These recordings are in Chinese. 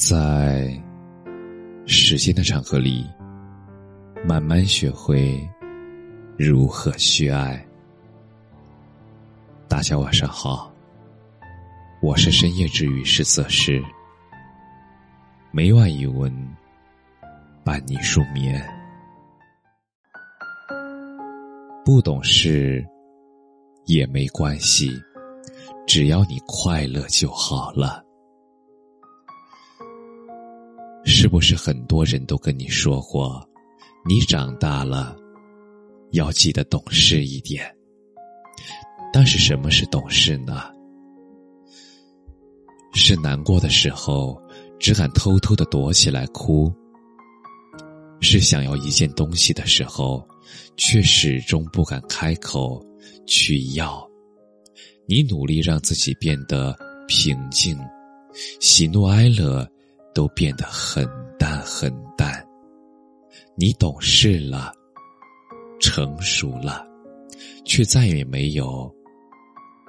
在时间的长河里，慢慢学会如何去爱。大家晚上好，我是深夜治愈师泽师，每晚一文伴你入眠。不懂事也没关系，只要你快乐就好了。是不是很多人都跟你说过，你长大了要记得懂事一点？但是什么是懂事呢？是难过的时候只敢偷偷的躲起来哭；是想要一件东西的时候，却始终不敢开口去要。你努力让自己变得平静，喜怒哀乐。都变得很淡很淡。你懂事了，成熟了，却再也没有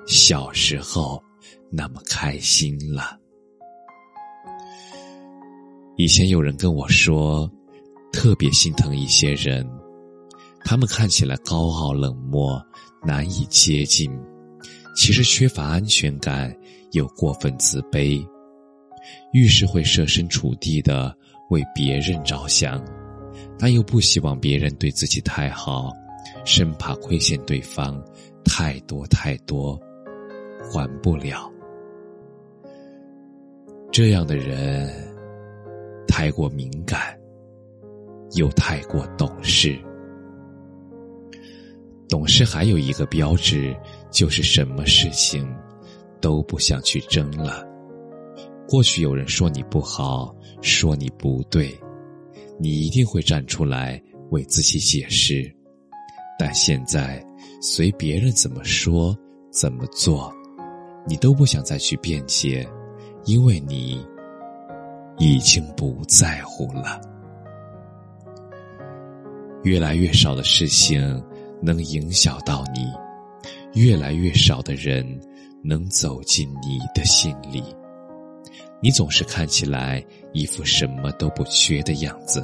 小时候那么开心了。以前有人跟我说，特别心疼一些人，他们看起来高傲冷漠，难以接近，其实缺乏安全感，又过分自卑。遇事会设身处地的为别人着想，但又不希望别人对自己太好，生怕亏欠对方太多太多，还不了。这样的人太过敏感，又太过懂事。懂事还有一个标志，就是什么事情都不想去争了。或许有人说你不好，说你不对，你一定会站出来为自己解释。但现在，随别人怎么说、怎么做，你都不想再去辩解，因为你已经不在乎了。越来越少的事情能影响到你，越来越少的人能走进你的心里。你总是看起来一副什么都不缺的样子，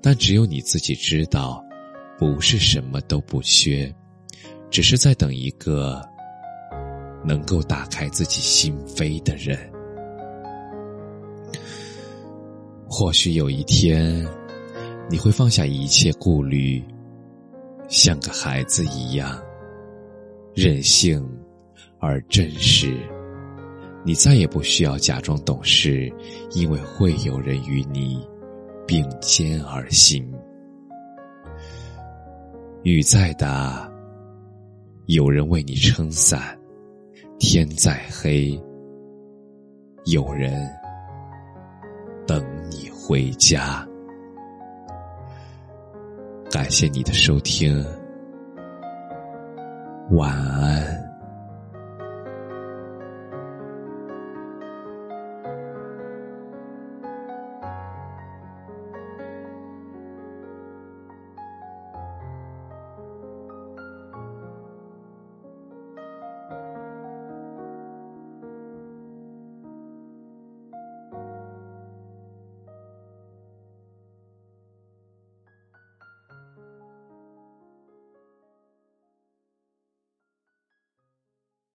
但只有你自己知道，不是什么都不缺，只是在等一个能够打开自己心扉的人。或许有一天，你会放下一切顾虑，像个孩子一样任性而真实。你再也不需要假装懂事，因为会有人与你并肩而行。雨再大，有人为你撑伞；天再黑，有人等你回家。感谢你的收听，晚安。